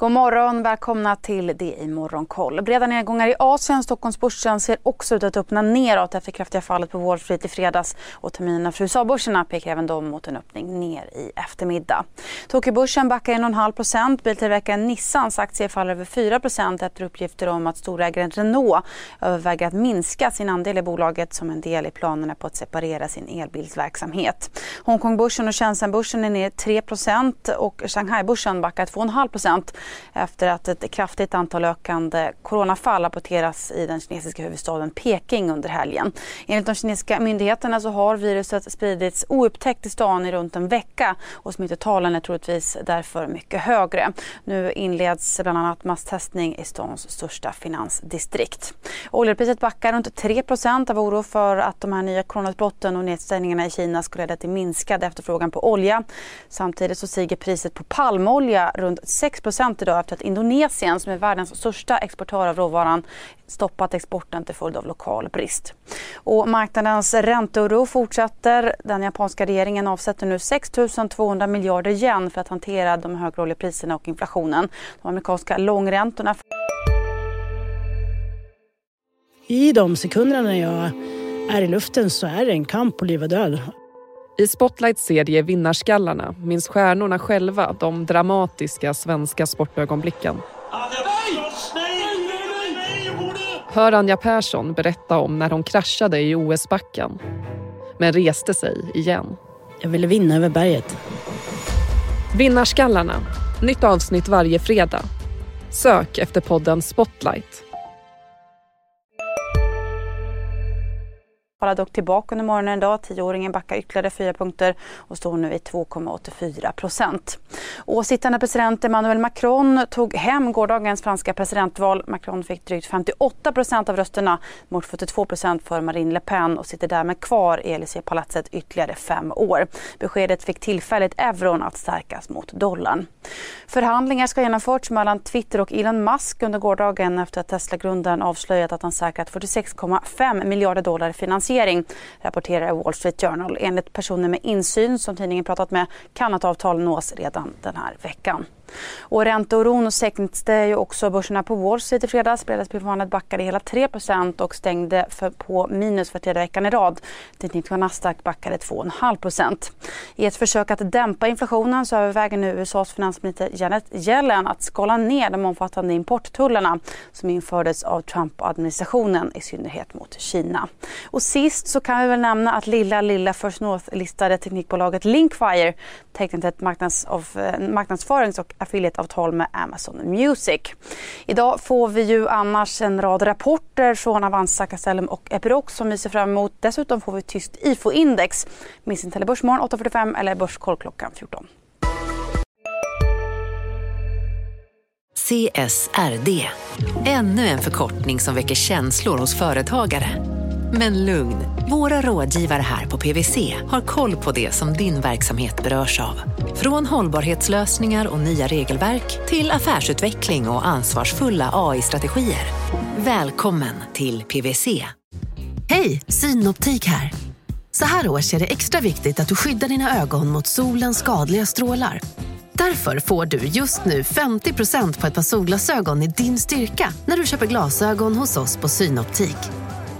God morgon, välkomna till det i Morgonkoll. Breda nedgångar i Asien. Stockholmsbörsen ser också ut att öppna neråt efter kraftiga fallet på Wall Street i fredags. Och terminerna för USA-börserna pekar även de mot en öppning ner i eftermiddag. Tokyobörsen backar 1,5% Biltillverkaren Nissans aktie faller över 4% efter uppgifter om att storägaren Renault överväger att minska sin andel i bolaget som en del i planerna på att separera sin elbilsverksamhet. Hongkongbörsen och Shenzhenbörsen är ner 3% och Shanghaibörsen backar 2,5 efter att ett kraftigt antal ökande coronafall rapporteras i den kinesiska huvudstaden Peking under helgen. Enligt de kinesiska myndigheterna så har viruset spridits oupptäckt i stan i runt en vecka och smittotalen är troligtvis därför mycket högre. Nu inleds bland annat masstestning i stans största finansdistrikt. Oljepriset backar runt 3% av oro för att de här nya coronautbrotten och nedstängningarna i Kina skulle leda till minskad efterfrågan på olja. Samtidigt så stiger priset på palmolja runt 6 idag efter att Indonesien som är världens största exportör av råvaran stoppat exporten till följd av lokal brist. Och marknadens ränteoro fortsätter. Den japanska regeringen avsätter nu 6 200 miljarder yen för att hantera de högre oljepriserna och inflationen. De amerikanska långräntorna i de sekunderna när jag är i luften så är det en kamp på liv och död. I Spotlights serie Vinnarskallarna minns stjärnorna själva de dramatiska svenska sportögonblicken. Hör Anja Persson berätta om när hon kraschade i OS-backen men reste sig igen. Jag ville vinna över berget. Vinnarskallarna. Nytt avsnitt varje fredag. Sök efter podden Spotlight faller dock tillbaka under morgonen idag. Tioåringen backar ytterligare fyra punkter och står nu i 2,84 procent. Och sittande president Emmanuel Macron tog hem gårdagens franska presidentval. Macron fick drygt 58 procent av rösterna mot 42 procent för Marine Le Pen och sitter därmed kvar i Élysée-palatset ytterligare fem år. Beskedet fick tillfälligt euron att stärkas mot dollarn. Förhandlingar ska genomförts mellan Twitter och Elon Musk under gårdagen efter att Tesla-grundaren avslöjat att han säkrat 46,5 miljarder dollar i finansiering finansiering, rapporterar Wall Street Journal. Enligt personer med insyn som tidningen pratat med kan ett avtal nås redan den här veckan. Och ränteoron sänkte ju också börserna på Wall Street i fredags. Fredagsperformandet backade hela 3% och stängde för, på minus för tredje veckan i rad. Teknik Nasdaq backade 2,5% I ett försök att dämpa inflationen så överväger nu USAs finansminister Janet Yellen att skala ner de omfattande importtullarna som infördes av Trump-administrationen i synnerhet mot Kina. Och sist så kan vi väl nämna att lilla, lilla First North-listade teknikbolaget Linkfire tecknat ett marknads of, eh, marknadsförings och affiliateavtal med Amazon Music. Idag får vi ju annars en rad rapporter från Avanza, Castellum och Epiroc som vi ser fram emot. Dessutom får vi tyst IFO-index. Missa inte Börsmorgon 8.45 eller Börskoll klockan 14. CSRD, ännu en förkortning som väcker känslor hos företagare. Men lugn, våra rådgivare här på PWC har koll på det som din verksamhet berörs av. Från hållbarhetslösningar och nya regelverk till affärsutveckling och ansvarsfulla AI-strategier. Välkommen till PWC. Hej, Synoptik här. Så här års är det extra viktigt att du skyddar dina ögon mot solens skadliga strålar. Därför får du just nu 50% på ett par solglasögon i din styrka när du köper glasögon hos oss på Synoptik.